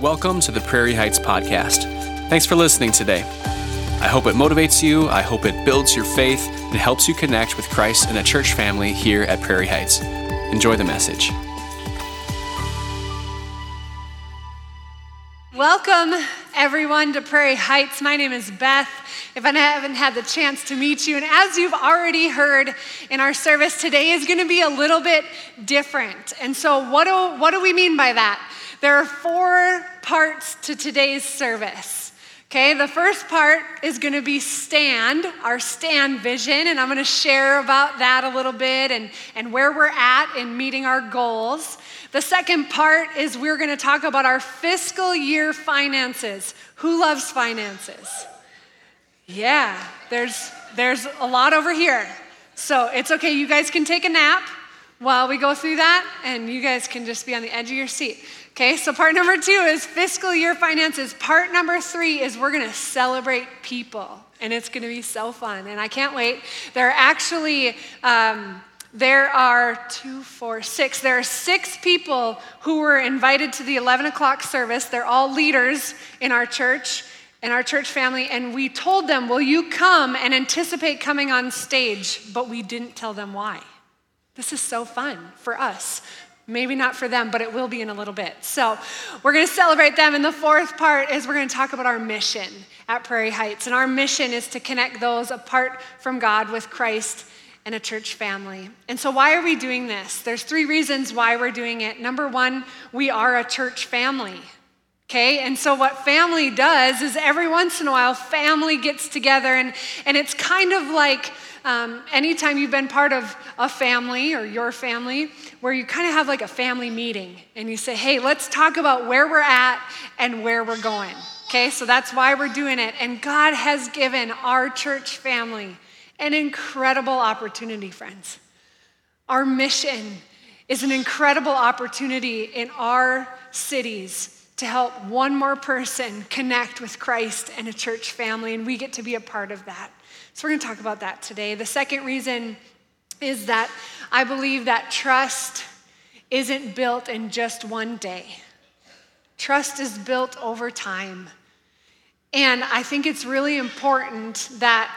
Welcome to the Prairie Heights Podcast. Thanks for listening today. I hope it motivates you, I hope it builds your faith, and helps you connect with Christ and a church family here at Prairie Heights. Enjoy the message. Welcome, everyone, to Prairie Heights. My name is Beth. If I haven't had the chance to meet you, and as you've already heard in our service today, is going to be a little bit different. And so, what do, what do we mean by that? There are four parts to today's service. Okay, the first part is going to be stand, our stand vision, and I'm going to share about that a little bit and, and where we're at in meeting our goals. The second part is we're going to talk about our fiscal year finances. Who loves finances? Yeah, there's, there's a lot over here. So it's okay, you guys can take a nap while we go through that, and you guys can just be on the edge of your seat. Okay, so part number two is fiscal year finances. Part number three is we're gonna celebrate people, and it's gonna be so fun, and I can't wait. There are actually, um, there are two, four, six. There are six people who were invited to the 11 o'clock service. They're all leaders in our church, in our church family, and we told them, Will you come and anticipate coming on stage? But we didn't tell them why. This is so fun for us. Maybe not for them, but it will be in a little bit. So, we're going to celebrate them. And the fourth part is we're going to talk about our mission at Prairie Heights. And our mission is to connect those apart from God with Christ and a church family. And so, why are we doing this? There's three reasons why we're doing it. Number one, we are a church family. Okay, and so what family does is every once in a while, family gets together, and, and it's kind of like um, anytime you've been part of a family or your family, where you kind of have like a family meeting and you say, hey, let's talk about where we're at and where we're going. Okay, so that's why we're doing it. And God has given our church family an incredible opportunity, friends. Our mission is an incredible opportunity in our cities to help one more person connect with Christ and a church family, and we get to be a part of that. So, we're going to talk about that today. The second reason is that I believe that trust isn't built in just one day, trust is built over time. And I think it's really important that,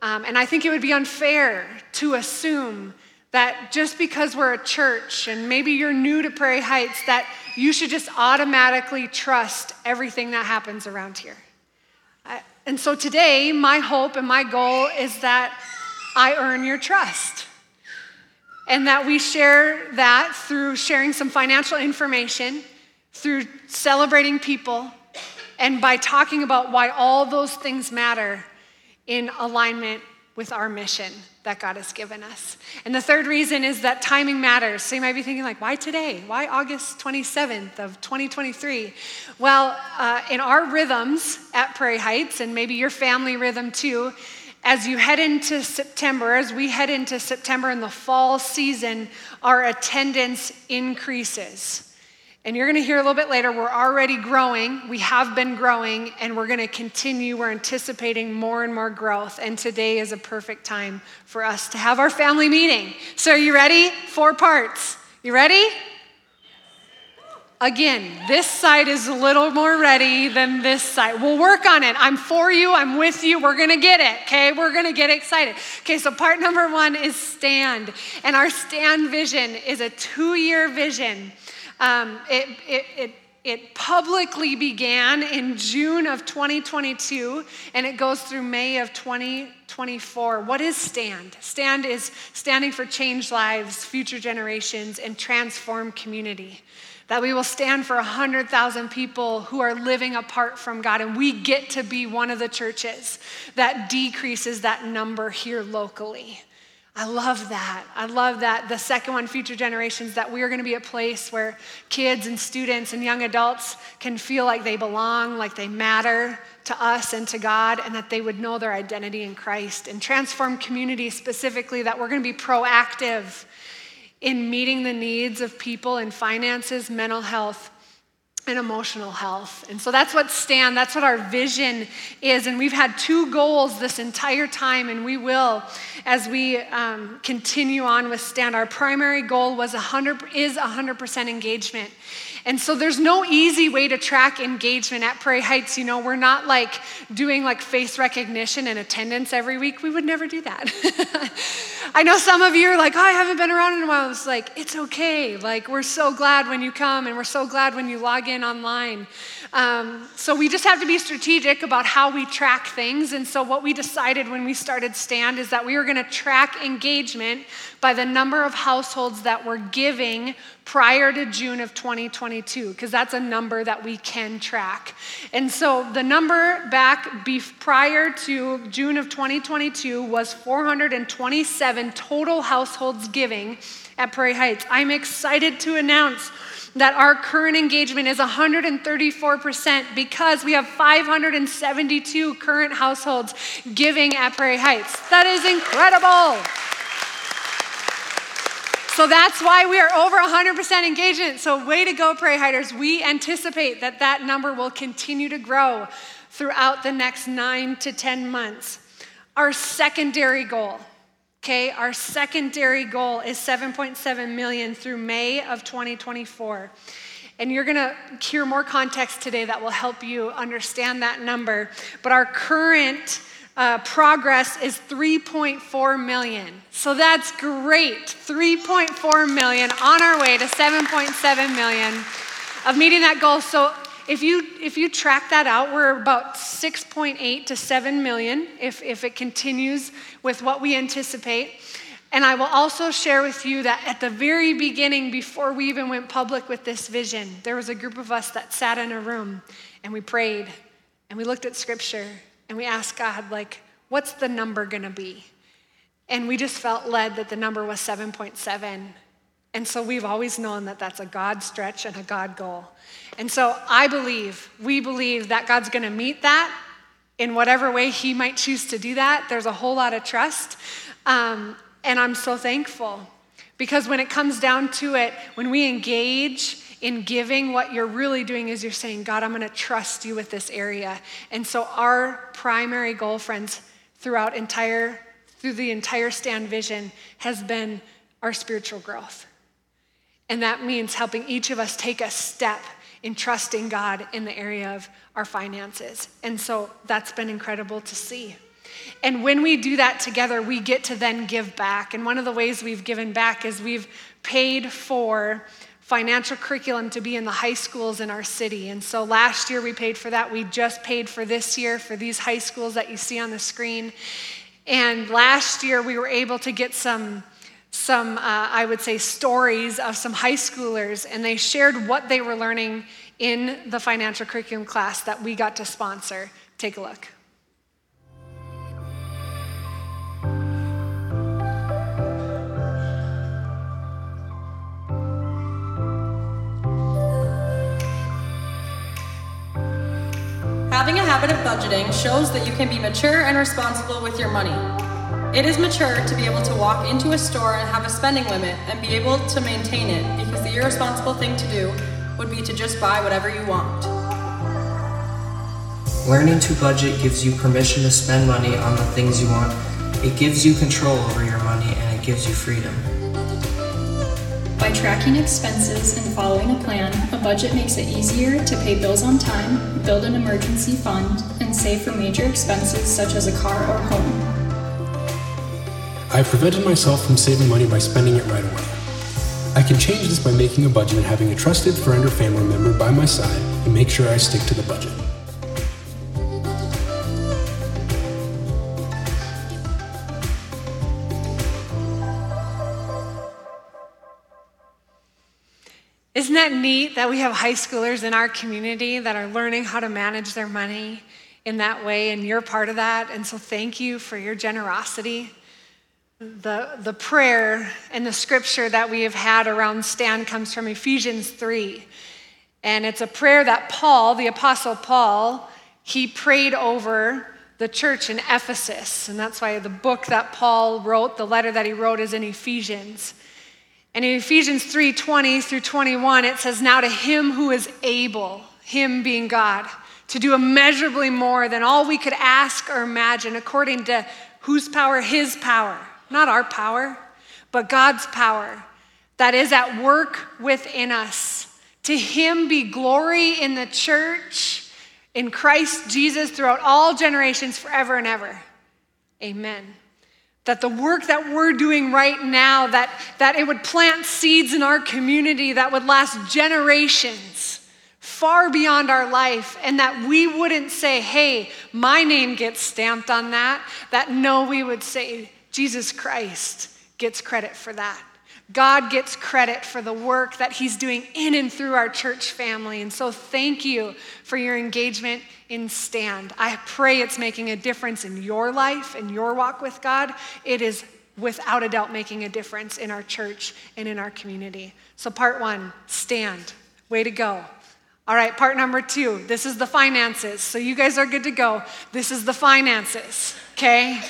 um, and I think it would be unfair to assume that just because we're a church and maybe you're new to Prairie Heights, that you should just automatically trust everything that happens around here. And so today, my hope and my goal is that I earn your trust. And that we share that through sharing some financial information, through celebrating people, and by talking about why all those things matter in alignment with our mission that God has given us. And the third reason is that timing matters. So you might be thinking, like, why today? Why August 27th of 2023? Well, uh, in our rhythms at Prairie Heights, and maybe your family rhythm too, as you head into September, as we head into September in the fall season, our attendance increases. And you're going to hear a little bit later, we're already growing. We have been growing, and we're going to continue. We're anticipating more and more growth. And today is a perfect time for us to have our family meeting. So, are you ready? Four parts. You ready? Again, this side is a little more ready than this side. We'll work on it. I'm for you. I'm with you. We're going to get it, okay? We're going to get excited. Okay, so part number one is stand. And our stand vision is a two year vision um, it, it, it, it publicly began in June of 2022 and it goes through May of 2024. What is STAND? STAND is standing for change lives, future generations, and transform community. That we will stand for 100,000 people who are living apart from God, and we get to be one of the churches that decreases that number here locally. I love that. I love that. The second one, future generations, that we are going to be a place where kids and students and young adults can feel like they belong, like they matter to us and to God, and that they would know their identity in Christ. And transform community specifically, that we're going to be proactive in meeting the needs of people in finances, mental health, and emotional health. And so that's what Stand, that's what our vision is. And we've had two goals this entire time, and we will as we um, continue on with Stand. Our primary goal was 100, is 100% engagement. And so there's no easy way to track engagement at Prairie Heights. You know, we're not like doing like face recognition and attendance every week. We would never do that. I know some of you are like, oh, I haven't been around in a while. It's like, it's okay. Like, we're so glad when you come and we're so glad when you log in online. Um, so we just have to be strategic about how we track things. And so what we decided when we started Stand is that we were going to track engagement by the number of households that were giving prior to June of 2022, because that's a number that we can track. And so the number back prior to June of 2022 was 427 total households giving at Prairie Heights. I'm excited to announce that our current engagement is 134% because we have 572 current households giving at Prairie Heights. That is incredible. So that's why we are over 100% engagement. So, way to go, Prairie Heighters. We anticipate that that number will continue to grow throughout the next nine to 10 months. Our secondary goal, okay, our secondary goal is 7.7 million through May of 2024. And you're gonna hear more context today that will help you understand that number. But our current uh, progress is 3.4 million. So that's great. 3.4 million on our way to 7.7 million of meeting that goal. So if you if you track that out, we're about 6.8 to 7 million if, if it continues with what we anticipate. And I will also share with you that at the very beginning, before we even went public with this vision, there was a group of us that sat in a room and we prayed and we looked at scripture and we asked God, like, what's the number gonna be? And we just felt led that the number was 7.7. And so we've always known that that's a God stretch and a God goal. And so I believe, we believe that God's gonna meet that in whatever way He might choose to do that. There's a whole lot of trust. Um, and I'm so thankful because when it comes down to it, when we engage in giving, what you're really doing is you're saying, God, I'm going to trust you with this area. And so our primary goal, friends, throughout entire through the entire stand vision has been our spiritual growth. And that means helping each of us take a step in trusting God in the area of our finances. And so that's been incredible to see. And when we do that together, we get to then give back. And one of the ways we've given back is we've paid for financial curriculum to be in the high schools in our city. And so last year we paid for that. We just paid for this year for these high schools that you see on the screen. And last year we were able to get some some, uh, I would say, stories of some high schoolers, and they shared what they were learning in the financial curriculum class that we got to sponsor. Take a look. Having a habit of budgeting shows that you can be mature and responsible with your money. It is mature to be able to walk into a store and have a spending limit and be able to maintain it because the irresponsible thing to do would be to just buy whatever you want. Learning to budget gives you permission to spend money on the things you want. It gives you control over your money and it gives you freedom. By tracking expenses and following a plan, a budget makes it easier to pay bills on time, build an emergency fund, and save for major expenses such as a car or home. I have prevented myself from saving money by spending it right away. I can change this by making a budget and having a trusted friend or family member by my side and make sure I stick to the budget. That neat that we have high schoolers in our community that are learning how to manage their money in that way, and you're part of that? And so, thank you for your generosity. The, the prayer and the scripture that we have had around stand comes from Ephesians 3. And it's a prayer that Paul, the Apostle Paul, he prayed over the church in Ephesus. And that's why the book that Paul wrote, the letter that he wrote, is in Ephesians. And in Ephesians 3 20 through 21, it says, Now to him who is able, him being God, to do immeasurably more than all we could ask or imagine, according to whose power? His power. Not our power, but God's power that is at work within us To him be glory in the church, in Christ Jesus, throughout all generations, forever and ever. Amen. That the work that we're doing right now, that, that it would plant seeds in our community that would last generations far beyond our life, and that we wouldn't say, hey, my name gets stamped on that. That no, we would say, Jesus Christ gets credit for that. God gets credit for the work that He's doing in and through our church family. And so, thank you for your engagement in Stand. I pray it's making a difference in your life and your walk with God. It is without a doubt making a difference in our church and in our community. So, part one, Stand. Way to go. All right, part number two, this is the finances. So, you guys are good to go. This is the finances, okay?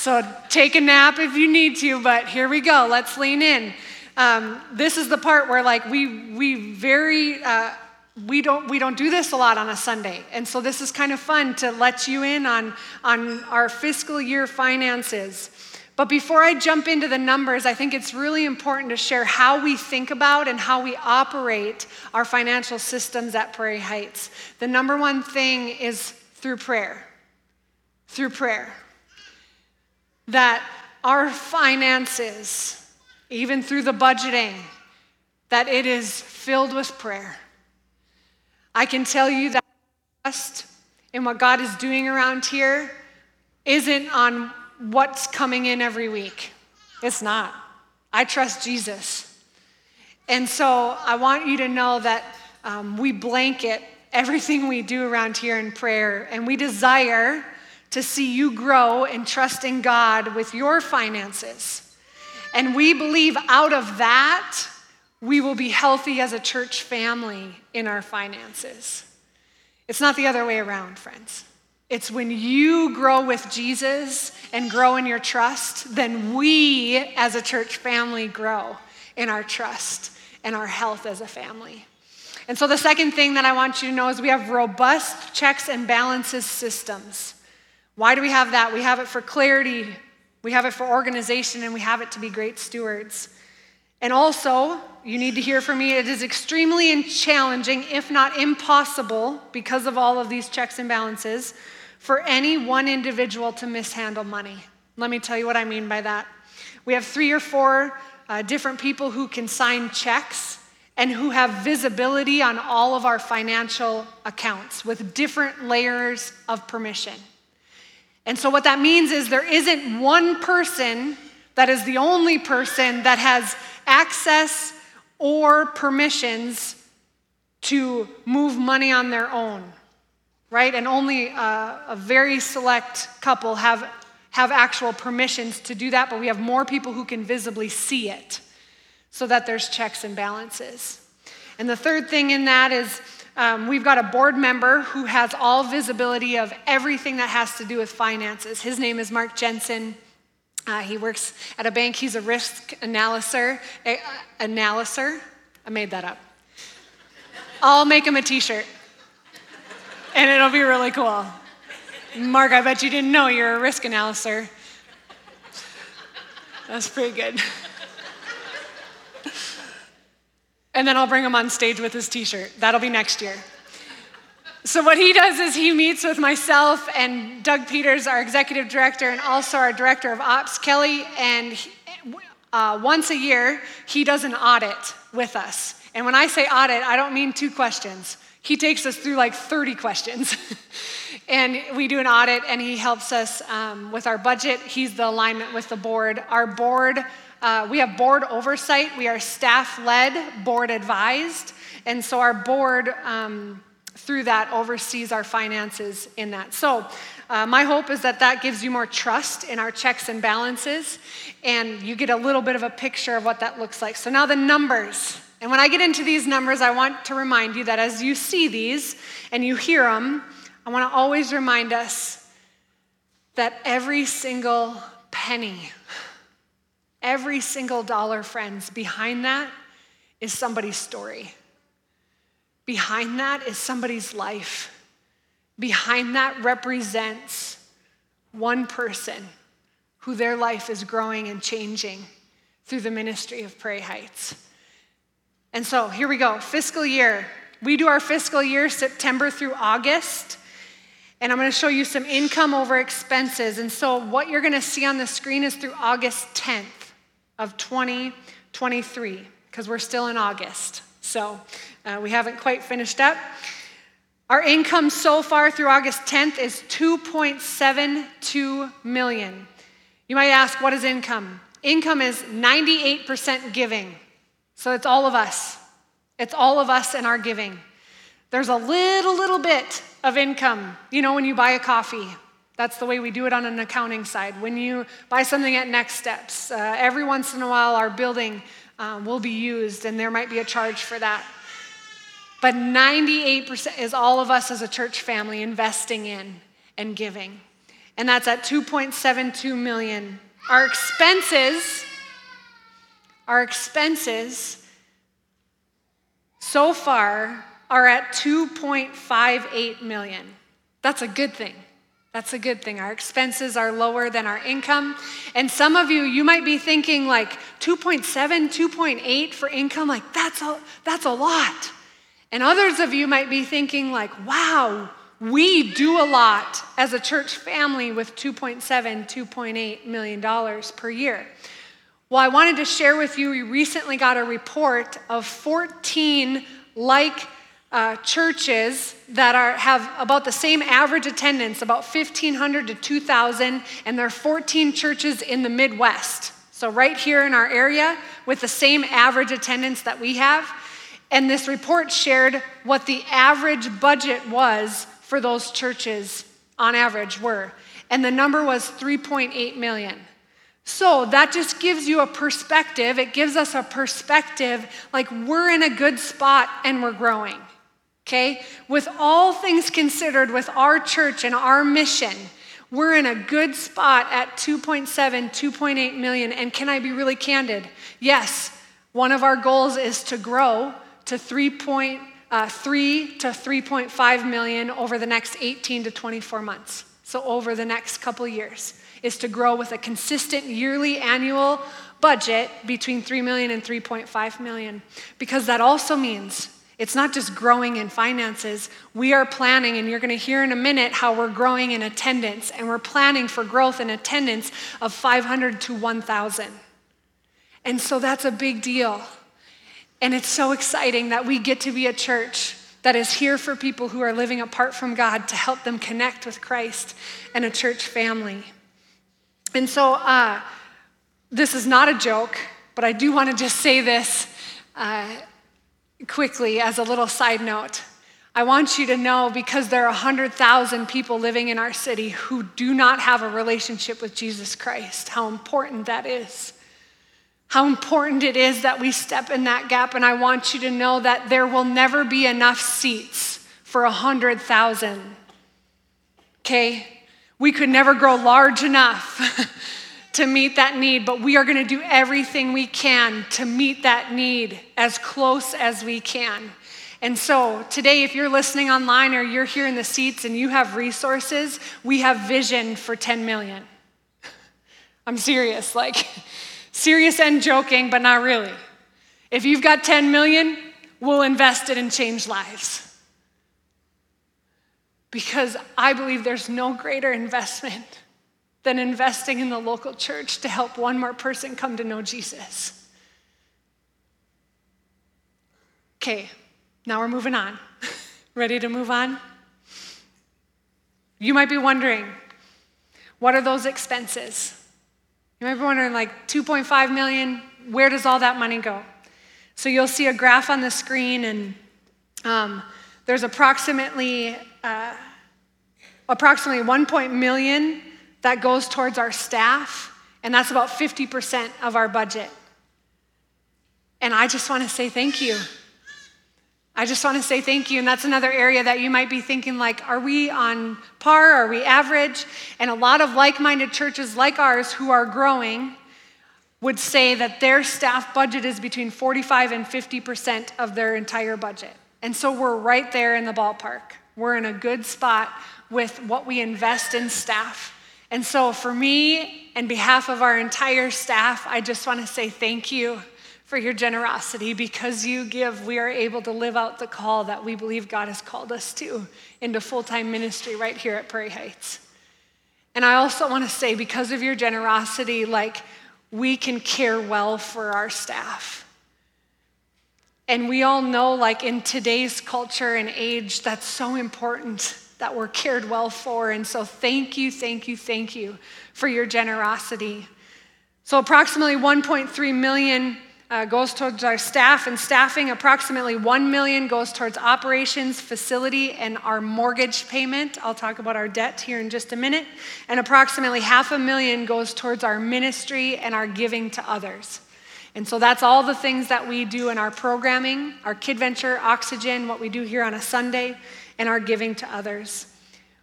So take a nap if you need to, but here we go. Let's lean in. Um, this is the part where like we we very uh, we don't we don't do this a lot on a Sunday, and so this is kind of fun to let you in on on our fiscal year finances. But before I jump into the numbers, I think it's really important to share how we think about and how we operate our financial systems at Prairie Heights. The number one thing is through prayer. Through prayer that our finances, even through the budgeting, that it is filled with prayer. I can tell you that trust in what God is doing around here isn't on what's coming in every week. It's not. I trust Jesus. And so I want you to know that um, we blanket everything we do around here in prayer, and we desire to see you grow in trusting God with your finances. And we believe out of that, we will be healthy as a church family in our finances. It's not the other way around, friends. It's when you grow with Jesus and grow in your trust, then we as a church family grow in our trust and our health as a family. And so, the second thing that I want you to know is we have robust checks and balances systems. Why do we have that? We have it for clarity, we have it for organization, and we have it to be great stewards. And also, you need to hear from me, it is extremely challenging, if not impossible, because of all of these checks and balances, for any one individual to mishandle money. Let me tell you what I mean by that. We have three or four uh, different people who can sign checks and who have visibility on all of our financial accounts with different layers of permission. And so, what that means is there isn't one person that is the only person that has access or permissions to move money on their own, right? And only a, a very select couple have, have actual permissions to do that, but we have more people who can visibly see it so that there's checks and balances. And the third thing in that is um, we've got a board member who has all visibility of everything that has to do with finances. His name is Mark Jensen. Uh, he works at a bank. He's a risk analyzer. A, analyzer. I made that up. I'll make him a T-shirt, and it'll be really cool. Mark, I bet you didn't know you're a risk analyzer. That's pretty good. And then I'll bring him on stage with his t shirt. That'll be next year. So, what he does is he meets with myself and Doug Peters, our executive director, and also our director of ops, Kelly, and uh, once a year, he does an audit with us. And when I say audit, I don't mean two questions. He takes us through like 30 questions. and we do an audit, and he helps us um, with our budget. He's the alignment with the board. Our board uh, we have board oversight. We are staff led, board advised. And so our board, um, through that, oversees our finances in that. So, uh, my hope is that that gives you more trust in our checks and balances, and you get a little bit of a picture of what that looks like. So, now the numbers. And when I get into these numbers, I want to remind you that as you see these and you hear them, I want to always remind us that every single penny Every single dollar, friends, behind that is somebody's story. Behind that is somebody's life. Behind that represents one person who their life is growing and changing through the ministry of Prairie Heights. And so here we go fiscal year. We do our fiscal year September through August. And I'm going to show you some income over expenses. And so what you're going to see on the screen is through August 10th of 2023, because we're still in August. So uh, we haven't quite finished up. Our income so far through August 10th is 2.72 million. You might ask, what is income? Income is 98% giving. So it's all of us. It's all of us and our giving. There's a little, little bit of income. You know, when you buy a coffee, that's the way we do it on an accounting side. When you buy something at Next Steps, uh, every once in a while our building um, will be used and there might be a charge for that. But 98% is all of us as a church family investing in and giving. And that's at 2.72 million. Our expenses, our expenses so far are at 2.58 million. That's a good thing. That's a good thing. Our expenses are lower than our income. And some of you, you might be thinking like 2.7, 2.8 for income, like that's a, that's a lot. And others of you might be thinking like, wow, we do a lot as a church family with 2.7, 2.8 million dollars per year. Well, I wanted to share with you, we recently got a report of 14 like uh, churches that are, have about the same average attendance, about 1,500 to 2,000, and there are 14 churches in the Midwest. So, right here in our area, with the same average attendance that we have. And this report shared what the average budget was for those churches on average were. And the number was 3.8 million. So that just gives you a perspective. It gives us a perspective like we're in a good spot and we're growing. Okay? With all things considered, with our church and our mission, we're in a good spot at 2.7, 2.8 million. And can I be really candid? Yes, one of our goals is to grow to 3.3 uh, to 3.5 million over the next 18 to 24 months. So, over the next couple years, is to grow with a consistent yearly annual budget between 3 million and 3.5 million. Because that also means it's not just growing in finances. We are planning, and you're going to hear in a minute how we're growing in attendance, and we're planning for growth in attendance of 500 to 1,000. And so that's a big deal. And it's so exciting that we get to be a church that is here for people who are living apart from God to help them connect with Christ and a church family. And so, uh, this is not a joke, but I do want to just say this. Uh, quickly as a little side note. I want you to know because there are 100,000 people living in our city who do not have a relationship with Jesus Christ, how important that is. How important it is that we step in that gap. And I want you to know that there will never be enough seats for 100,000. Okay? We could never grow large enough to meet that need, but we are going to do everything we can to meet that need as close as we can. And so, today, if you're listening online or you're here in the seats and you have resources, we have vision for 10 million. I'm serious, like, serious and joking, but not really. If you've got 10 million, we'll invest it and change lives. Because I believe there's no greater investment than investing in the local church to help one more person come to know Jesus. Okay, now we're moving on. Ready to move on? You might be wondering, what are those expenses? You might be wondering, like 2.5 million, where does all that money go? So you'll see a graph on the screen, and um, there's approximately uh, approximately 1. million that goes towards our staff, and that's about 50% of our budget. And I just want to say thank you. I just want to say thank you. And that's another area that you might be thinking like, are we on par? Are we average? And a lot of like minded churches like ours who are growing would say that their staff budget is between 45 and 50% of their entire budget. And so we're right there in the ballpark. We're in a good spot with what we invest in staff. And so, for me and behalf of our entire staff, I just want to say thank you for your generosity. Because you give, we are able to live out the call that we believe God has called us to into full time ministry right here at Prairie Heights. And I also want to say, because of your generosity, like we can care well for our staff. And we all know, like in today's culture and age, that's so important that we're cared well for. And so, thank you, thank you, thank you for your generosity. So, approximately 1.3 million uh, goes towards our staff and staffing. Approximately 1 million goes towards operations, facility, and our mortgage payment. I'll talk about our debt here in just a minute. And approximately half a million goes towards our ministry and our giving to others. And so that's all the things that we do in our programming, our Kid Venture, Oxygen, what we do here on a Sunday, and our giving to others.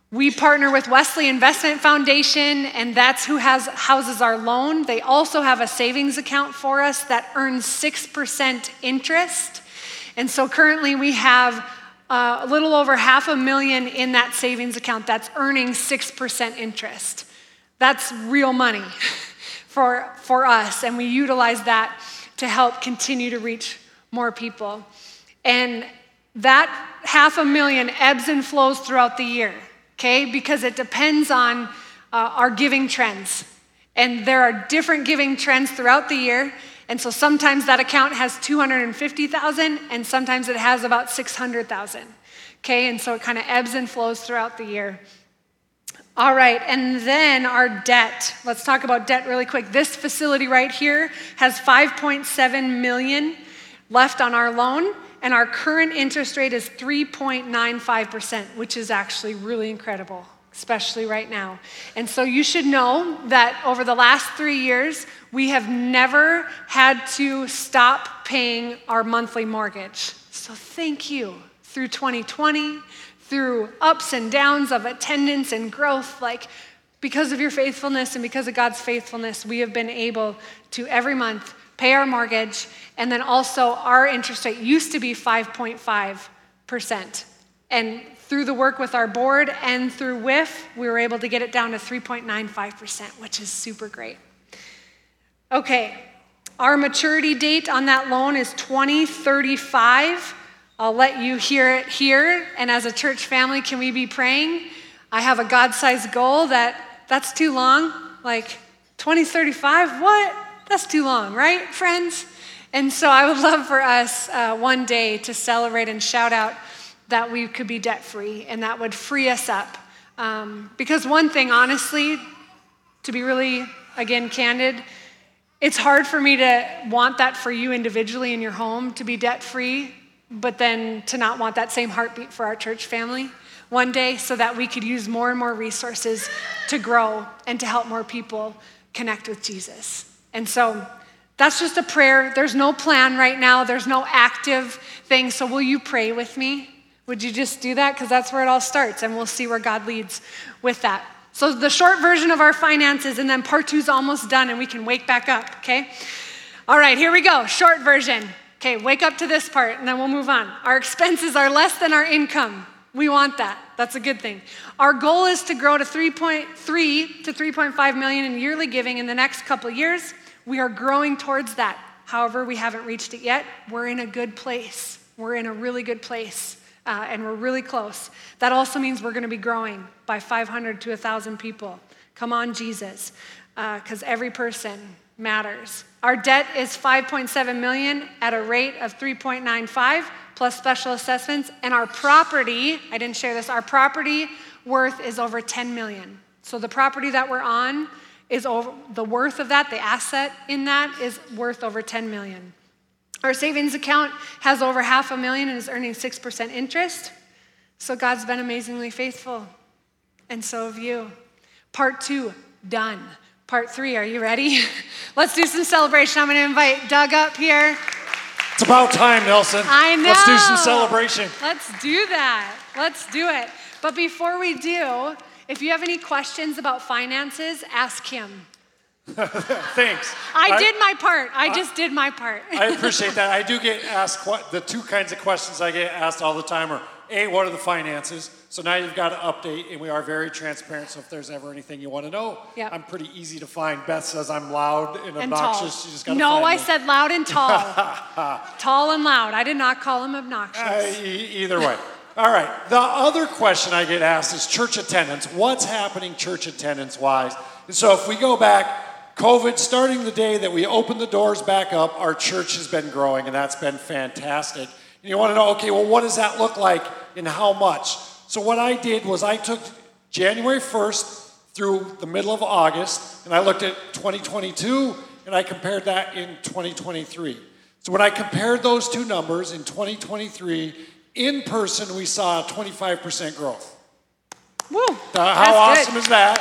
We partner with Wesleyan Investment Foundation, and that's who has, houses our loan. They also have a savings account for us that earns 6% interest. And so currently we have uh, a little over half a million in that savings account that's earning 6% interest. That's real money for, for us, and we utilize that to help continue to reach more people. And that half a million ebbs and flows throughout the year okay? Because it depends on uh, our giving trends. And there are different giving trends throughout the year. And so sometimes that account has 250,000 and sometimes it has about 600,000. Okay? And so it kind of ebbs and flows throughout the year. All right, and then our debt. Let's talk about debt really quick. This facility right here has 5.7 million left on our loan and our current interest rate is 3.95%, which is actually really incredible, especially right now. And so you should know that over the last three years, we have never had to stop paying our monthly mortgage. So thank you through 2020, through ups and downs of attendance and growth, like because of your faithfulness and because of God's faithfulness, we have been able to every month pay our mortgage, and then also our interest rate used to be 5.5%. And through the work with our board and through WIF, we were able to get it down to 3.95%, which is super great. Okay, our maturity date on that loan is 2035. I'll let you hear it here. And as a church family, can we be praying? I have a God sized goal that that's too long. Like 2035, what? That's too long, right, friends? And so I would love for us uh, one day to celebrate and shout out that we could be debt free and that would free us up. Um, because one thing, honestly, to be really, again, candid, it's hard for me to want that for you individually in your home to be debt free, but then to not want that same heartbeat for our church family one day so that we could use more and more resources to grow and to help more people connect with Jesus. And so that's just a prayer. There's no plan right now, there's no active thing. So, will you pray with me? Would you just do that? Because that's where it all starts, and we'll see where God leads with that. So, the short version of our finances, and then part two is almost done, and we can wake back up, okay? All right, here we go. Short version. Okay, wake up to this part, and then we'll move on. Our expenses are less than our income. We want that. That's a good thing. Our goal is to grow to 3.3 to 3.5 million in yearly giving in the next couple years. We are growing towards that. However, we haven't reached it yet. We're in a good place. We're in a really good place, uh, and we're really close. That also means we're going to be growing by 500 to 1,000 people. Come on, Jesus, because uh, every person matters. Our debt is 5.7 million at a rate of 3.95 plus special assessments, and our property, I didn't share this, our property worth is over 10 million. So the property that we're on is over the worth of that, the asset in that is worth over 10 million. Our savings account has over half a million and is earning 6% interest. So God's been amazingly faithful. And so have you. Part two, done. Part three, are you ready? Let's do some celebration. I'm going to invite Doug up here. It's about time, Nelson. I know. Let's do some celebration. Let's do that. Let's do it. But before we do, if you have any questions about finances, ask him. Thanks. I, I, did my part. I, I just did my part. I appreciate that. I do get asked the two kinds of questions I get asked all the time are A, what are the finances? So now you've got to update, and we are very transparent. So if there's ever anything you want to know, Yep. I'm pretty easy to find. Beth says I'm loud and And obnoxious. tall. You just got to no, I me. said loud and tall. tall and loud. I did not call him obnoxious. Uh, e- either way. All right. The other question I get asked is church attendance. What's happening church attendance wise? And so if we go back, COVID starting the day that we opened the doors back up, our church has been growing, and that's been fantastic. And you want to know, okay, well, what does that look like and how much? So what I did was I took January 1st through the middle of August, and I looked at 2022, and I compared that in 2023. So when I compared those two numbers in 2023, in person we saw 25% growth. Woo! Uh, how good. awesome is that?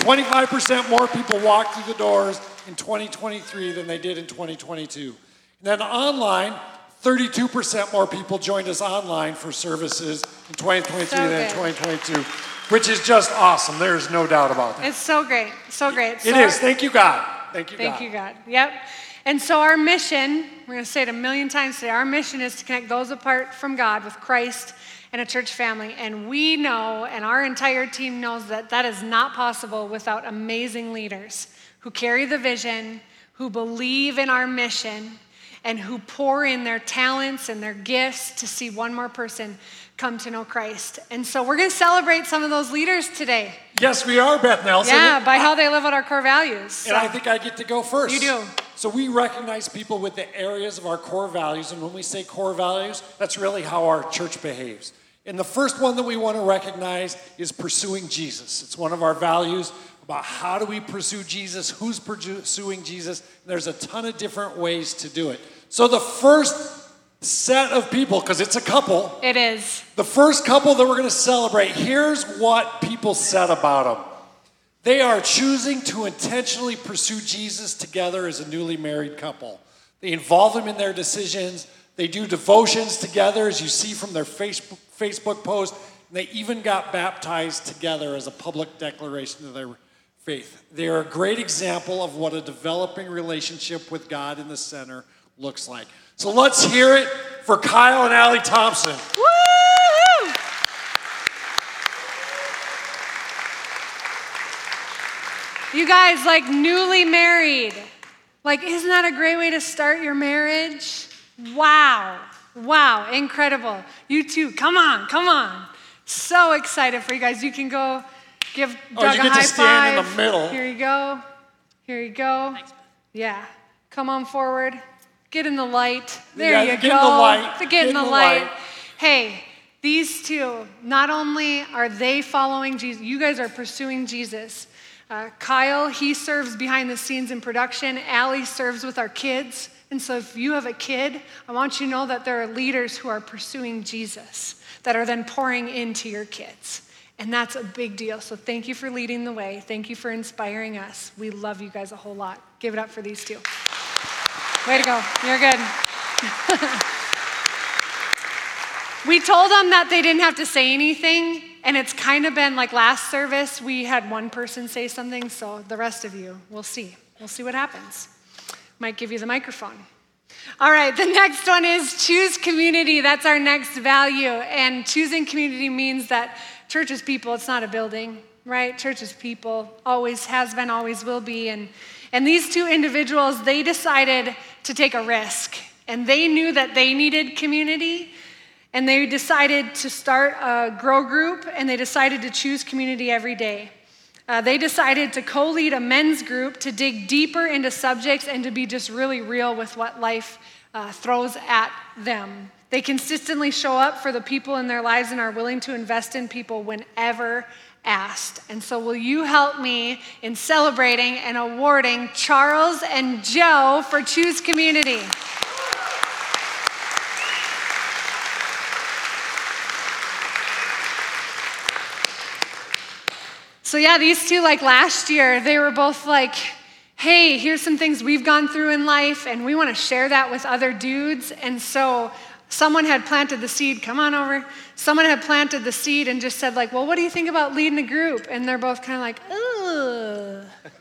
25% more people walked through the doors in 2023 than they did in 2022. And then online, 32% more people joined us online for services in 2023 So than in 2022, which is just awesome. There's no doubt about that. It's so great. So great. It So is. our- Thank you, God. Thank you, Thank God. you, God. Yep. And so our mission, we're going to say it a million times today, our mission is to connect those apart from God with Christ and a church family. And we know, and our entire team knows, that that is not possible without amazing leaders who carry the vision, who believe in our mission, and who pour in their talents and their gifts to see one more person come to know Christ. And so we're going to celebrate some of those leaders today. Yes, we are, Beth Nelson. Yeah, by how they live out our core values. And So- I think I get to go first. You do. So we recognize people with the areas of our core values, and when we say core values, that's really how our church behaves. And the first one that we want to recognize is pursuing Jesus. It's one of our values about how do we pursue Jesus, who's pursuing Jesus. And there's a ton of different ways to do it. So the first set of people, because it's a couple, it is. the first couple that we're going to celebrate, here's what people said about them. They are choosing to intentionally pursue Jesus together as a newly married couple. They involve him in their decisions. They do devotions together, as you see from their Facebook, post. And they even got baptized together as a public declaration of their faith. They are a great example of what a developing relationship with God in the center looks like. So let's hear it for Kyle and Allie Thompson. Woo! You guys, like newly married, like, isn't that a great way to start your marriage? Wow. Wow. Incredible. You too. Come on. Come on. So excited for you guys. You can go give Doug Oh, Doug you a get to high stand in the middle. Here you go. Here you go. Yeah. Come on forward. Get in the light. There Yeah, you get go. in the light. Get, in the, light. Hey, these two, not only are they following Jesus, you guys are pursuing Jesus. Uh, Kyle, he serves behind the scenes in production. Allie serves with our kids. And so if you have a kid, I want you to know that there are leaders who are pursuing Jesus that are then pouring into your kids. And that's a big deal. So thank you for leading the way. Thank you for inspiring us. We love you guys a whole lot. Give it up for these two. Way to go. You're good. we told them that they didn't have to say anything, and it's kind of been like last service, we had one person say something, so the rest of you, we'll see. We'll see what happens. Might give you the microphone. All right, the next one is choose community. That's our next value. And choosing community means that church is people, it's not a building, right? Church is people, always has been, always will be. And, and these two individuals, they decided to take a risk. And they knew that they needed community. And they decided to start a grow group and they decided to choose community every day. Uh, they decided to co lead a men's group to dig deeper into subjects and to be just really real with what life uh, throws at them. They consistently show up for the people in their lives and are willing to invest in people whenever asked. And so, will you help me in celebrating and awarding Charles and Joe for Choose Community? So, yeah, these two, like last year, they were both like, hey, here's some things we've gone through in life, and we want to share that with other dudes. And so, someone had planted the seed, come on over. Someone had planted the seed and just said, like, well, what do you think about leading a group? And they're both kind of like, ugh.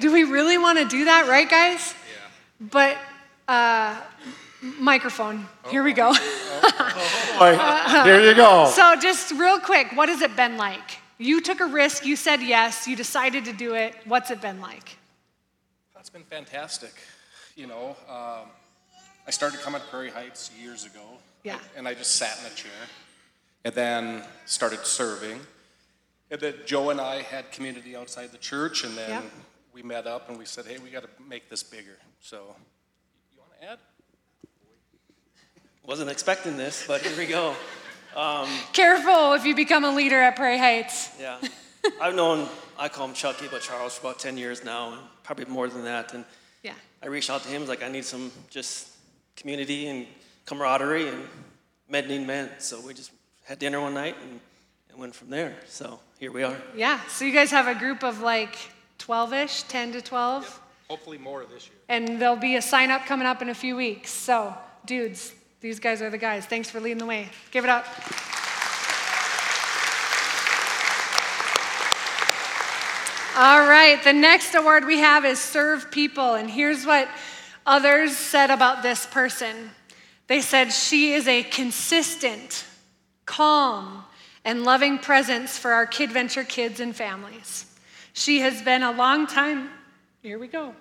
do we really want to do that, right, guys? Yeah. But, uh, microphone, here we go. Boy, here you go. So, just real quick, what has it been like? You took a risk, you said yes, you decided to do it. What's it been like? That's been fantastic. You know, um, I started coming to Prairie Heights years ago. Yeah. And I just sat in a chair and then started serving. And then Joe and I had community outside the church, and then Yep. we met up and we said, hey, we got to make this bigger. So, you want to add? Wasn't expecting this, but here we go. Um, Careful if you become a leader at Prairie Heights. yeah. I've known, I call him Chucky, but Charles for about 10 years now, and probably more than that. And Yeah. I reached out to him, like, I need some just community and camaraderie, and men need men. So we just had dinner one night and, it went from there. So here we are. Yeah. So, you guys have a group of like 12 ish, 10 to 12? Hopefully more this year. And there'll be a sign up coming up in a few weeks. So, dudes, these guys are the guys. Thanks for leading the way. Give it up. All right, the next award we have is Serve People. And here's what others said about this person they said, She is a consistent, calm, and loving presence for our Kid Venture kids and families. She has been a long time, here we go,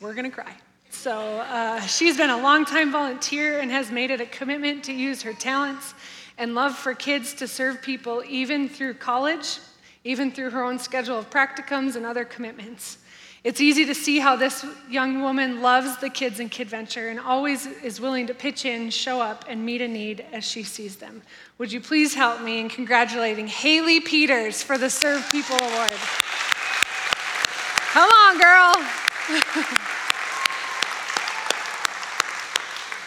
we're gonna cry. So uh, she's been a long-time volunteer and has made it a commitment to use her talents and love for kids to serve people even through college, even through her own schedule of practicums and other commitments. It's easy to see how this young woman loves the kids in Kid Venture and always is willing to pitch in, show up, and meet a need as she sees them. Would you please help me in congratulating Haley Peters for the Serve People Award? Come on, girl.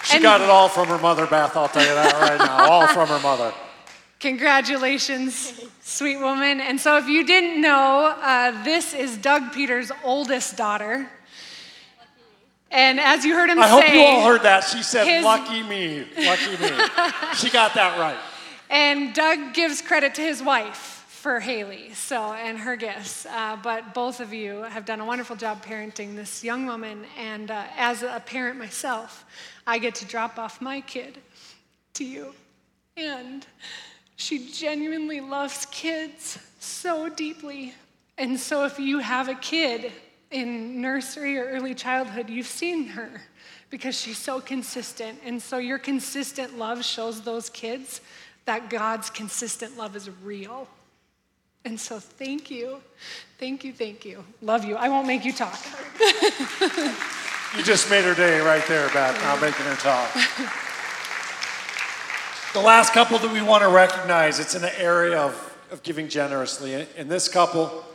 She And- got it all from her mother, Beth. I'll tell you that right now. All from her mother. Congratulations, sweet woman. And so, if you didn't know, uh, this is Doug Peters' oldest daughter. And as you heard him I say, hope you all heard that. She said, his- "Lucky me, lucky me." she got that right. And Doug gives credit to his wife for Haley, so and her gifts. Uh, but both of you have done a wonderful job parenting this young woman. And uh, as a parent myself, I get to drop off my kid to you. And she genuinely loves kids so deeply. And so, if you have a kid in nursery or early childhood, you've seen her because she's so consistent. And so, your consistent love shows those kids that God's consistent love is real. And so, thank you. Thank you, thank you. Love you. I won't make you talk. You just made her day right there, Beth. Not making her talk. The last couple that we want to recognize, it's in the area of, of giving generously. And this couple,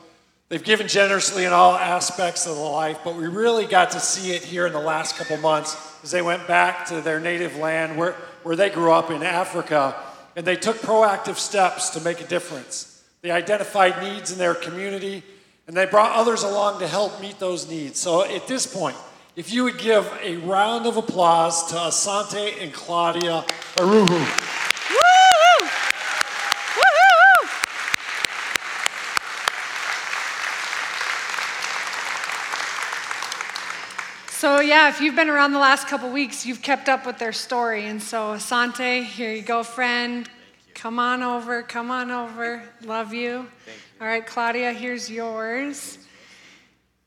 they've given generously in all aspects of the life, but we really got to see it here in the last couple months as they went back to their native land where, where they grew up in Africa, and they took proactive steps to make a difference. They identified needs in their community, and they brought others along to help meet those needs. So at this point, if you would give a round of applause to Asante and Claudia Aruhu. Woo! Woo! So, yeah, if you've been around the last couple weeks, you've kept up with their story. And so, Asante, here you go, friend. You. Come on over, come on over. Love you. All right, Claudia, here's yours.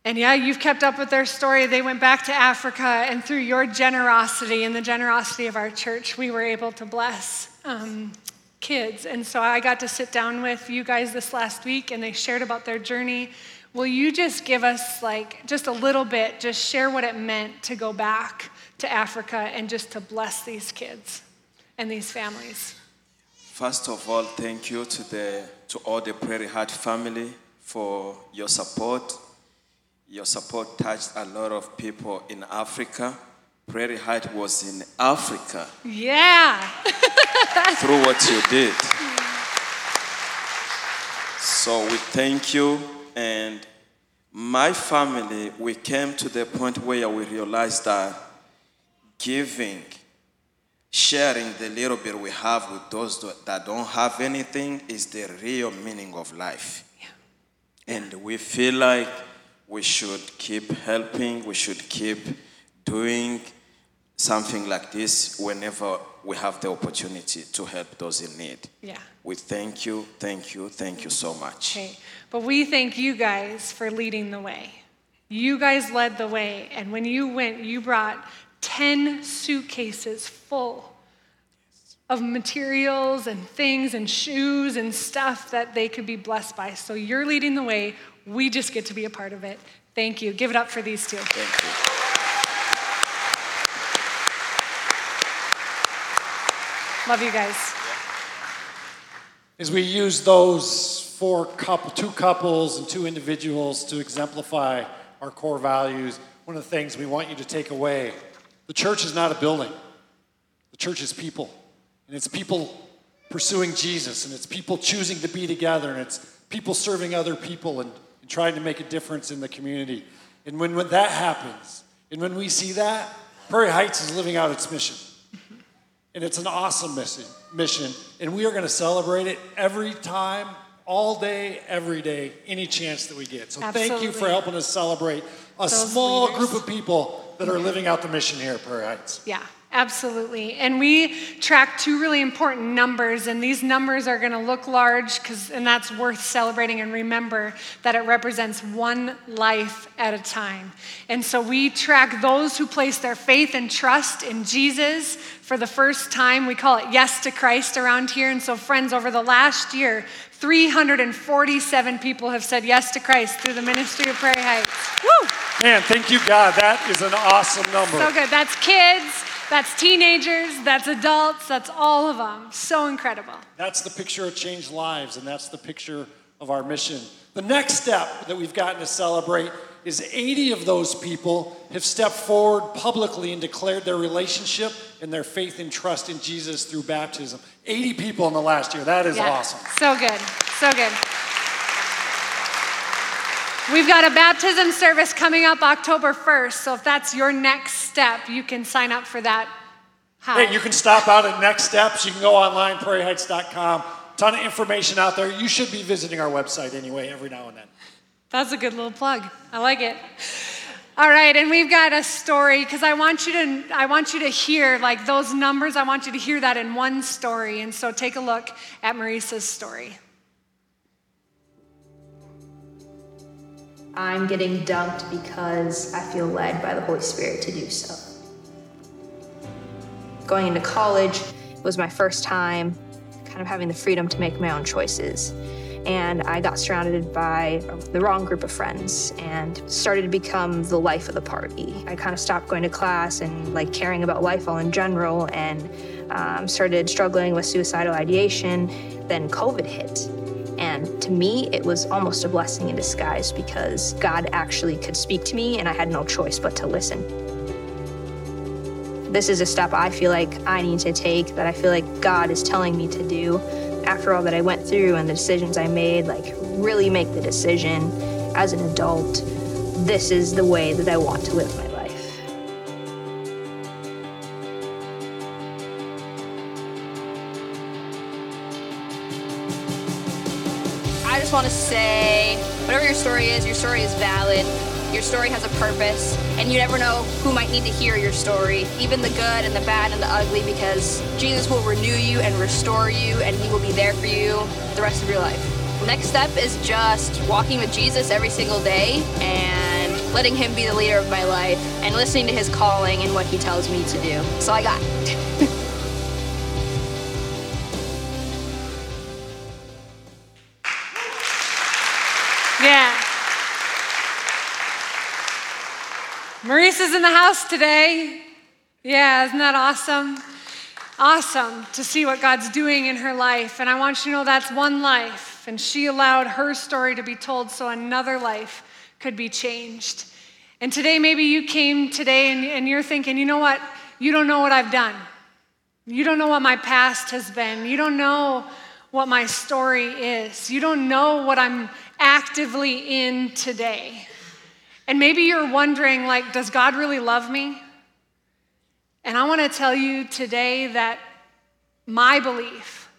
And yeah, you've kept up with their story. They went back to Africa, and through your generosity and the generosity of our church, we were able to bless um, kids. And so I got to sit down with you guys this last week, and they shared about their journey. Will you just give us, like, just a little bit, just share what it meant to go back to Africa and just to bless these kids and these families? First of all, thank you to, the, to all the Prairie Heart family for your support. Your support touched a lot of people in Africa. Prairie Heart was in Africa Yeah. through what you did. So we thank you. And my family, we came to the point where we realized that giving, sharing the little bit we have with those that don't have anything is the real meaning of life. Yeah. And we feel like we should keep helping, we should keep doing something like this whenever we have the opportunity to help those in need. Yeah. We thank you, thank you, thank you so much. Okay. But we thank you guys for leading the way. You guys led the way. And when you went, you brought 10 suitcases full of materials and things and shoes and stuff that they could be blessed by. So you're leading the way. We just get to be a part of it. Thank you. Give it up for these two. Thank you. Love you guys. As we use those four couple, two couples and two individuals to exemplify our core values, one of the things we want you to take away the church is not a building, the church is people. And it's people pursuing Jesus, and it's people choosing to be together, and it's people serving other people and, and trying to make a difference in the community. And when, when that happens, and when we see that, Prairie Heights is living out its mission. And it's an awesome mission, mission. And we are going to celebrate it every time, all day, every day, any chance that we get. So thank you for helping us celebrate a Those small leaders. group of people that are living out the mission here at Prairie Heights. Yeah, absolutely. And we track two really important numbers, and these numbers are going to look large, because and that's worth celebrating. And remember that it represents one life at a time. And so we track those who place their faith and trust in Jesus for the first time. We call it Yes to Christ around here. And so, friends, over the last year, 347 people have said yes to Christ through the ministry of Prairie Heights. Woo! Man, thank you, God. That is an awesome number. So good. That's kids, that's teenagers, that's adults, that's all of them. So incredible. That's the picture of changed lives, and that's the picture of our mission. The next step that we've gotten to celebrate is 80 of those people have stepped forward publicly and declared their relationship and their faith and trust in Jesus through baptism. 80 people in the last year. That is Yeah. awesome. So good. So good. We've got a baptism service coming up October 1st. So if that's your next step, you can sign up for that. How? Hey, you can stop out at Next Steps. You can go online, prairieheights.com. Ton of information out there. You should be visiting our website anyway every now and then. That's a good little plug. I like it. All right, and we've got a story because I want you to I want you to hear like those numbers. I want you to hear that in one story. And so take a look at Marisa's story. I'm getting dumped because I feel led by the Holy Spirit to do so. Going into college was my first time kind of having the freedom to make my own choices. And I got surrounded by the wrong group of friends and started to become the life of the party. I kind of stopped going to class and like caring about life all in general and um, started struggling with suicidal ideation. Then COVID hit. And to me, it was almost a blessing in disguise because God actually could speak to me and I had no choice but to listen. This is a step I feel like I need to take, that I feel like God is telling me to do. After all that I went through and the decisions I made, like really make the decision as an adult, this is the way that I want to live my want to say whatever your story is, your story is valid. Your story has a purpose, and you never know who might need to hear your story, even the good and the bad and the ugly, because Jesus will renew you and restore you, and He will be there for you the rest of your life. Next step is just walking with Jesus every single day and letting Him be the leader of my life and listening to His calling and what He tells me to do. So I got. Marisa's in the house today. Yeah, isn't that awesome? Awesome to see what God's doing in her life. And I want you to know that's one life. And she allowed her story to be told so another life could be changed. And today, maybe you came today and, and you're thinking, you know what? You don't know what I've done. You don't know what my past has been. You don't know what my story is. You don't know what I'm actively in today. And maybe you're wondering like does God really love me? And I want to tell you today that my belief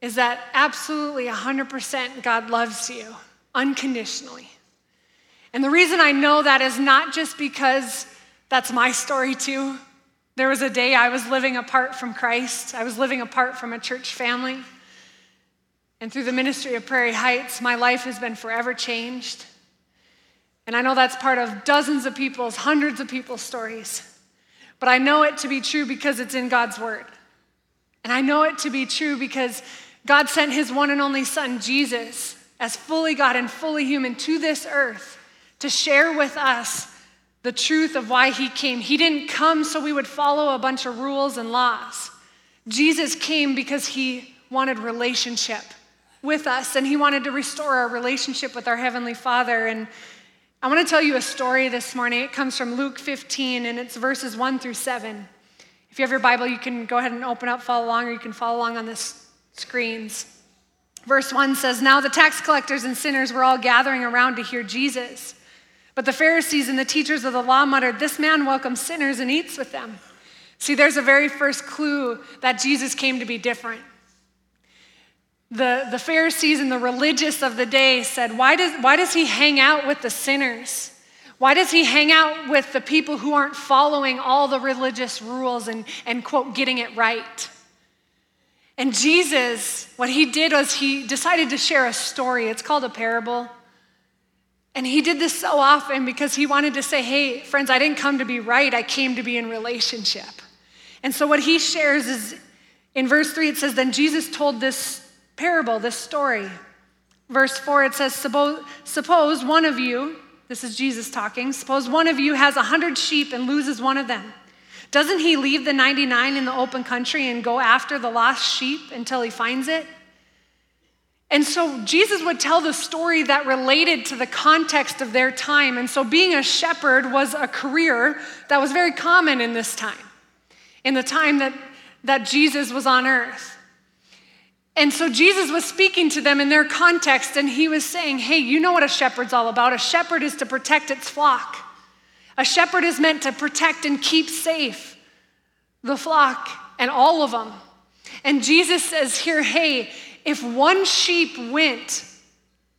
is that absolutely 100% God loves you unconditionally. And the reason I know that is not just because that's my story too, There was a day I was living apart from Christ, I was living apart from a church family. And through the ministry of Prairie Heights, my life has been forever changed. And I know that's part of dozens of people's, hundreds of people's stories. But I know it to be true because it's in God's Word. And I know it to be true because God sent His one and only Son, Jesus, as fully God and fully human to this earth to share with us the truth of why He came. He didn't come so we would follow a bunch of rules and laws. Jesus came because He wanted relationship with us and He wanted to restore our relationship with our Heavenly Father. And I want to tell you a story this morning. It comes from Luke 15 and it's verses 1 through 7. If you have your Bible, you can go ahead and open up, follow along, or you can follow along on the screens. Verse 1 says Now the tax collectors and sinners were all gathering around to hear Jesus. But the Pharisees and the teachers of the law muttered, This man welcomes sinners and eats with them. See, there's a very first clue that Jesus came to be different. The, the Pharisees and the religious of the day said, why does, why does he hang out with the sinners? Why does he hang out with the people who aren't following all the religious rules and, and quote, getting it right? And Jesus, what he did was he decided to share a story. It's called a parable. And he did this so often because he wanted to say, hey, friends, I didn't come to be right, I came to be in relationship. And so what he shares is in verse 3, it says, Then Jesus told this parable, this story. Verse 4, it says, suppose, one of you, this is Jesus talking, suppose one of you has a hundred sheep and loses one of them. Doesn't he leave the 99 in the open country and go after the lost sheep until he finds it? And so Jesus would tell the story that related to the context of their time. And so being a shepherd was a career that was very common in this time, in the time that, that Jesus was on earth. And so Jesus was speaking to them in their context, and he was saying, Hey, you know what a shepherd's all about. A shepherd is to protect its flock, a shepherd is meant to protect and keep safe the flock and all of them. And Jesus says here, Hey, if one sheep went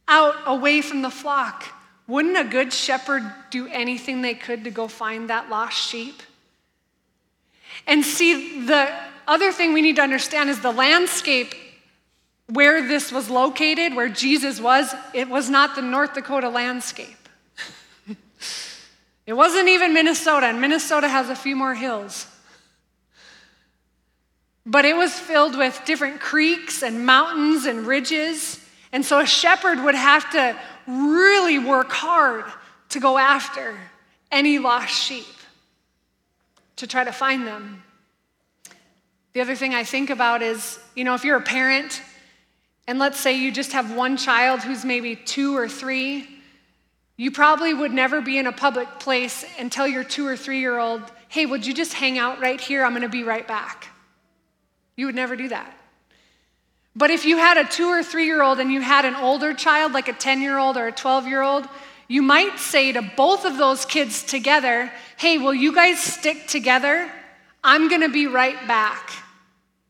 out away from the flock, wouldn't a good shepherd do anything they could to go find that lost sheep? And see, the other thing we need to understand is the landscape where this was located, where Jesus was, it was not the North Dakota landscape. it wasn't even Minnesota, and Minnesota has a few more hills. But it was filled with different creeks and mountains and ridges. And so a shepherd would have to really work hard to go after any lost sheep to try to find them. The other thing I think about is, you know, if you're a parent and let's say you just have one child who's maybe two or three, you probably would never be in a public place and tell your two or three year old, hey, would you just hang out right here? I'm going to be right back. You would never do that. But if you had a two or three year old and you had an older child, like a 10 year old or a 12 year old, you might say to both of those kids together, hey, will you guys stick together? I'm going to be right back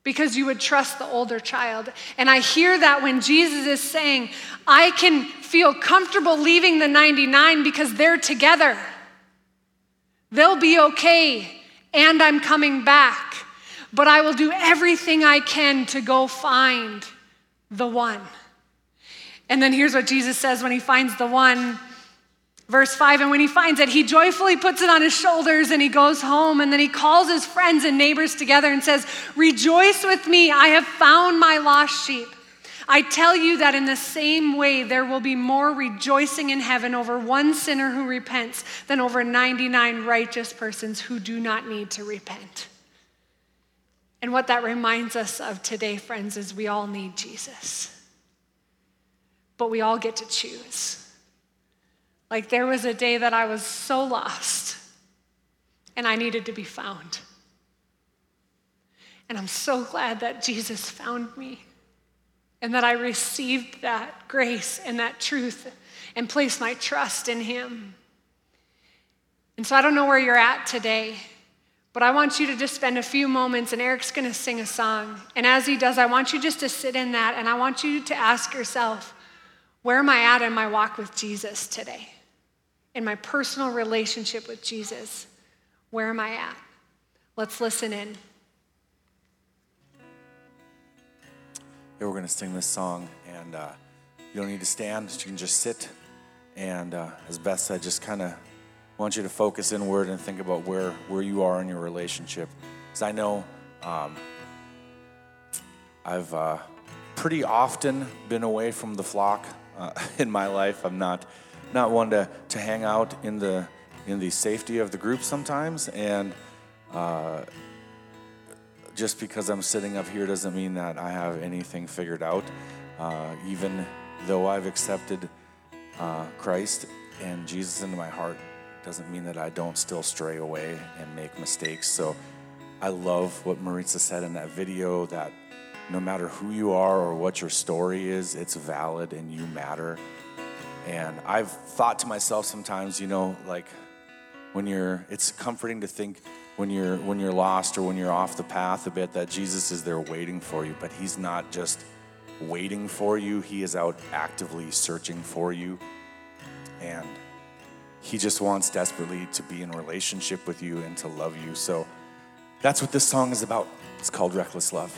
because you would trust the older child. And I hear that when Jesus is saying, I can feel comfortable leaving the 99 because they're together. They'll be okay, and I'm coming back. But I will do everything I can to go find the one. And then here's what Jesus says when he finds the one Verse 5 And when he finds it, he joyfully puts it on his shoulders and he goes home. And then he calls his friends and neighbors together and says, Rejoice with me, I have found my lost sheep. I tell you that in the same way, there will be more rejoicing in heaven over one sinner who repents than over 99 righteous persons who do not need to repent. And what that reminds us of today, friends, is we all need Jesus. But we all get to choose. Like there was a day that I was so lost and I needed to be found. And I'm so glad that Jesus found me and that I received that grace and that truth and placed my trust in Him. And so I don't know where you're at today, but I want you to just spend a few moments, and Eric's to sing a song. And as he does, I want you just to sit in that, and I want you to ask yourself, where am I at in my walk with Jesus today? In my personal relationship with Jesus, where am I at? Let's listen in. We're going to sing this song, and uh, you don't need to stand, you can just sit. And uh, as Beth said, just kind of want you to focus inward and think about where, where you are in your relationship. Because I know um, I've uh, pretty often been away from the flock uh, in my life. I'm not, not one to, to hang out in the, in the safety of the group sometimes. And uh, just because I'm sitting up here doesn't mean that I have anything figured out. Uh, even though I've accepted uh, Christ and Jesus into my heart, doesn't mean that I don't still stray away and make mistakes. So I love what Maritza said in that video that no matter who you are or what your story is, it's valid and you matter. And I've thought to myself sometimes, you know, like when you're, it's comforting to think when you're when you're lost or when you're off the path a bit that Jesus is there waiting for you, but he's not just waiting for you, he is out actively searching for you. And he just wants desperately to be in relationship with you and to love you. So that's what this song is about. It's called Reckless Love.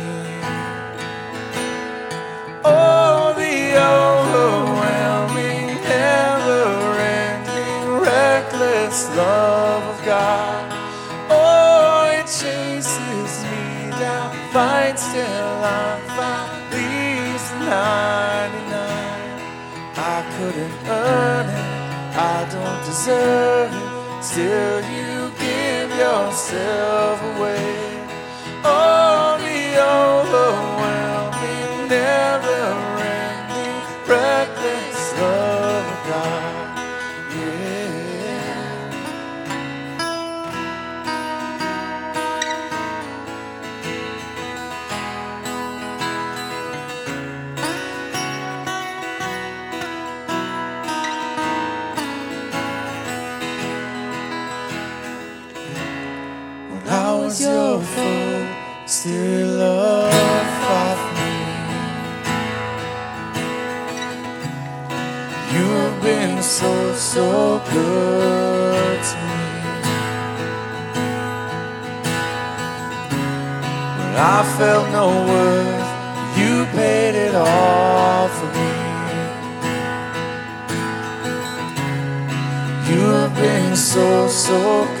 Overwhelming, never ending, reckless love of God. Oh, it chases me down, finds till I'm found, leaves 99. I couldn't earn it, I don't deserve it, still you give yourself away. So, good to me. When I felt no worth, you paid it all for me. You've been so, so kind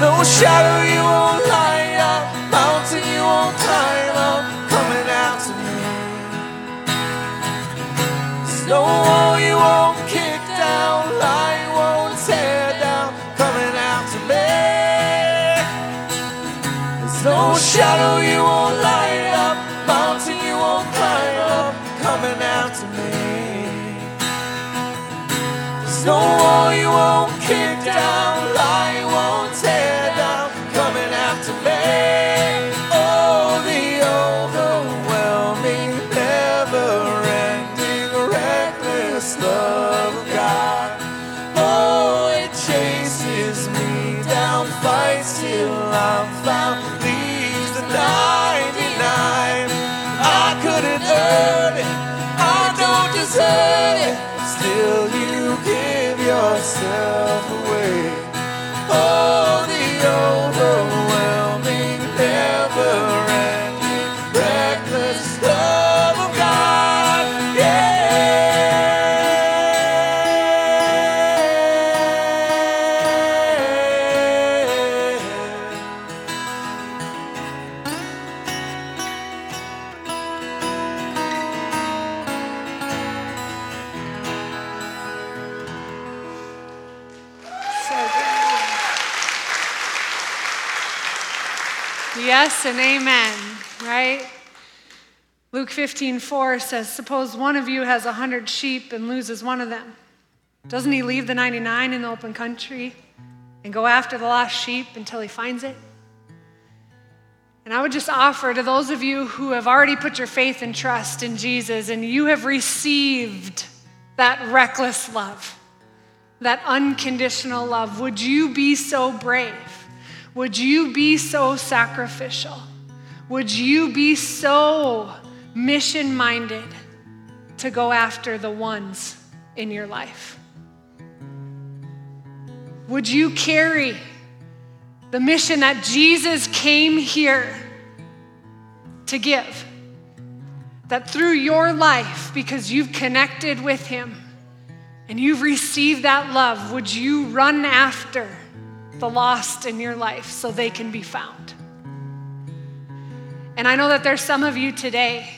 no shadow you won't light up, mountain you won't climb up. Coming after me. There's no wall you won't kick down, lie you won't tear down. Coming after me. There's no shadow you won't light up, mountain you won't climb up, coming after me. There's no wall you won't kick down, lie and amen, right? Luke 15, 4 says, Suppose one of you has a hundred sheep and loses one of them. Doesn't he leave the 99 in the open country and go after the lost sheep until he finds it? And I would just offer to those of you who have already put your faith and trust in Jesus and you have received that reckless love, that unconditional love, would you be so brave? Would you be so sacrificial? Would you be so mission minded to go after the ones in your life? Would you carry the mission that Jesus came here to give? That through your life, because you've connected with Him and you've received that love, would you run after the lost in your life so they can be found? And I know that there's some of you today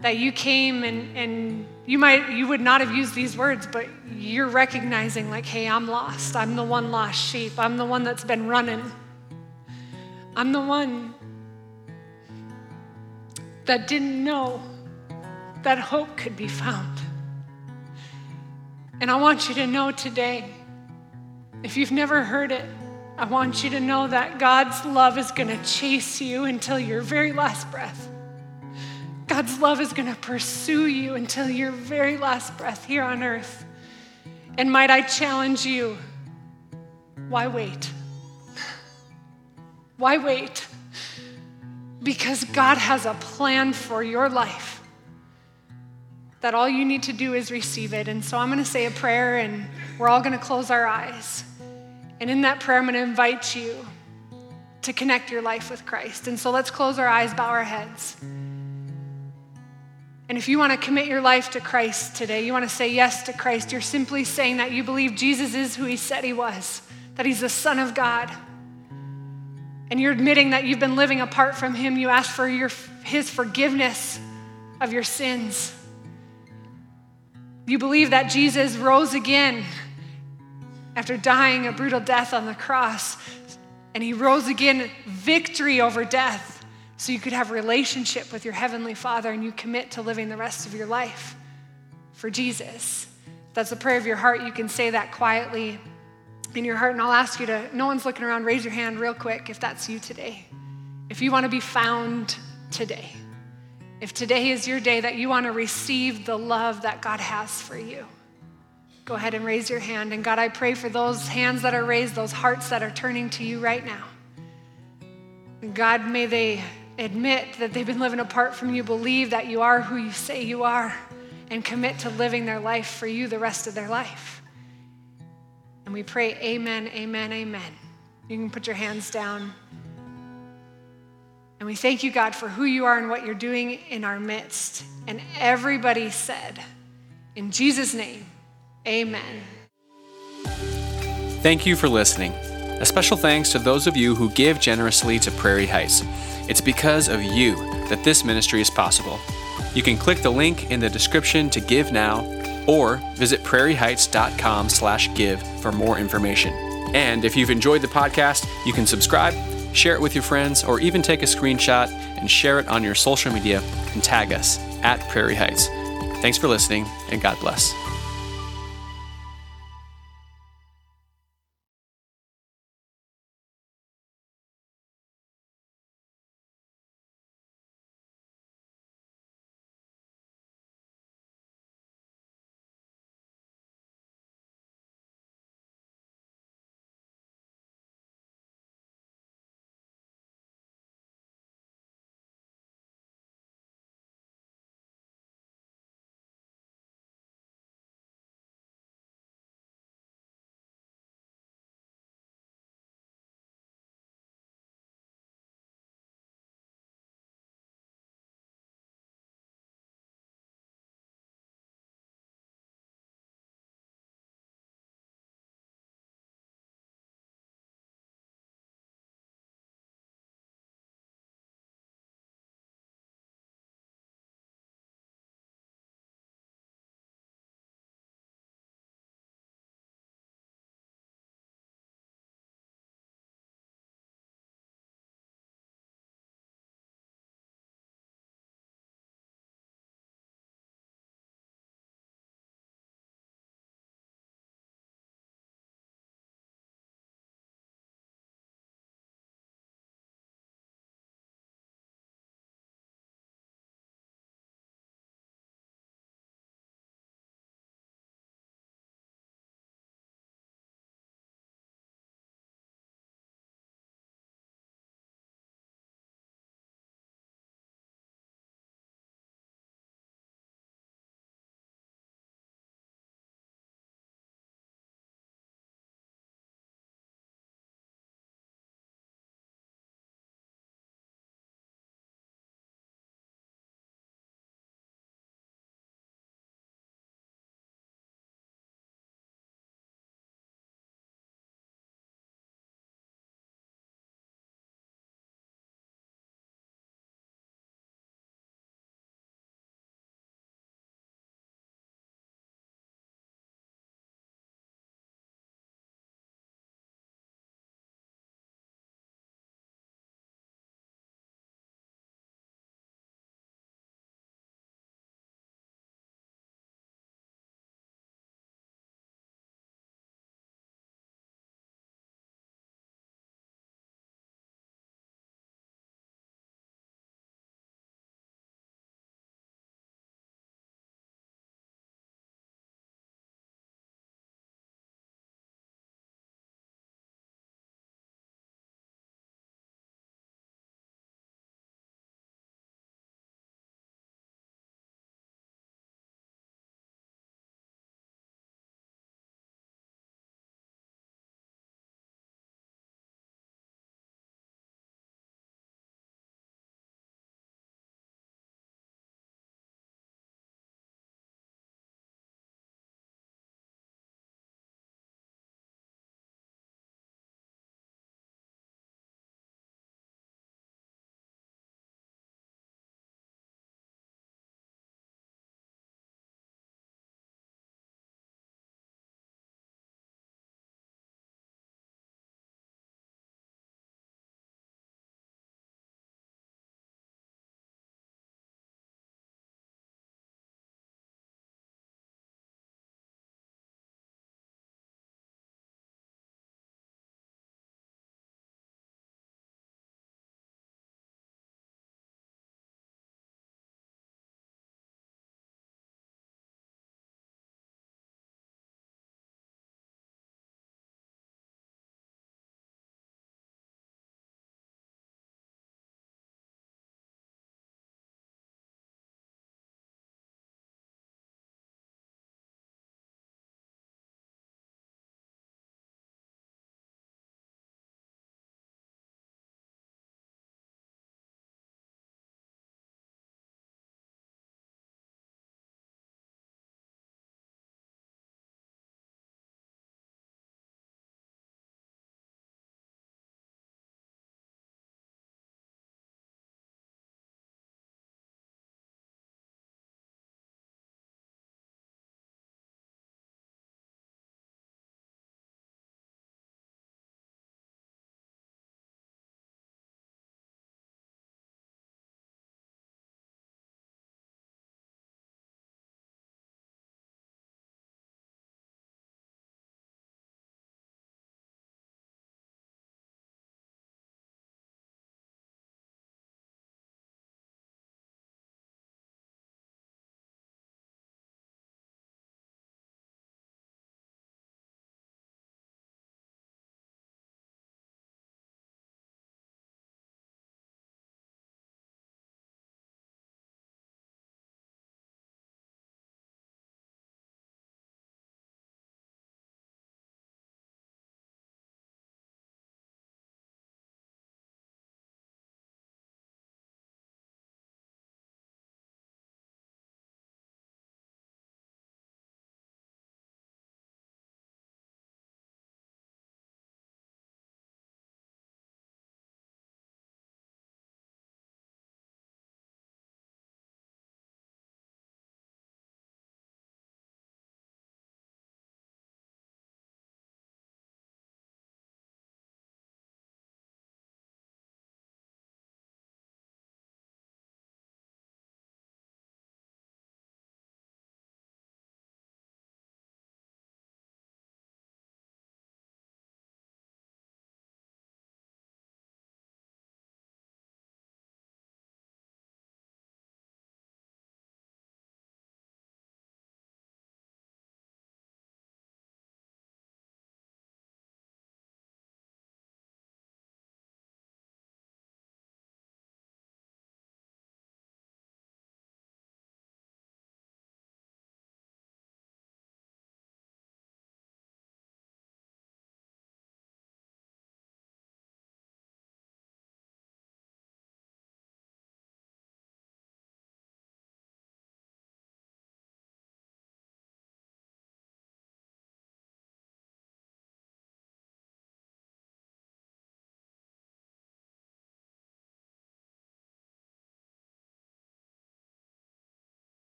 that you came and, and you might you would not have used these words, but you're recognizing like, hey, I'm lost. I'm the one lost sheep. I'm the one that's been running. I'm the one that didn't know that hope could be found. And I want you to know today, if you've never heard it, I want you to know that God's love is going to chase you until your very last breath. God's love is going to pursue you until your very last breath here on earth. And might I challenge you, why wait? Why wait? Because God has a plan for your life that all you need to do is receive it. And so I'm going to say a prayer and we're all going to close our eyes. And in that prayer, I'm going to invite you to connect your life with Christ. And so let's close our eyes, bow our heads. And if you want to commit your life to Christ today, you want to say yes to Christ, you're simply saying that you believe Jesus is who he said he was, that he's the Son of God. And you're admitting that you've been living apart from him. You ask for your, his forgiveness of your sins. You believe that Jesus rose again after dying a brutal death on the cross, and he rose again, victory over death so you could have relationship with your heavenly father and you commit to living the rest of your life for jesus. If that's the prayer of your heart you can say that quietly in your heart and i'll ask you to no one's looking around raise your hand real quick if that's you today. If you want to be found today if today is your day that you want to receive the love that god has for you go ahead and raise your hand and god i pray for those hands that are raised those hearts that are turning to you right now God, may they admit that they've been living apart from you, believe that you are who you say you are, and commit to living their life for you the rest of their life. And we pray, Amen, Amen, Amen. You can put your hands down. And we thank you, God, for who you are and what you're doing in our midst. And everybody said, in Jesus' name, amen. Thank you for listening. A special thanks to those of you who give generously to Prairie Heights. It's because of you that this ministry is possible. You can click the link in the description to give now or visit prairieheights.com/give for more information. And if you've enjoyed the podcast, you can subscribe, share it with your friends, or even take a screenshot and share it on your social media and tag us at Prairie Heights. Thanks for listening, and God bless.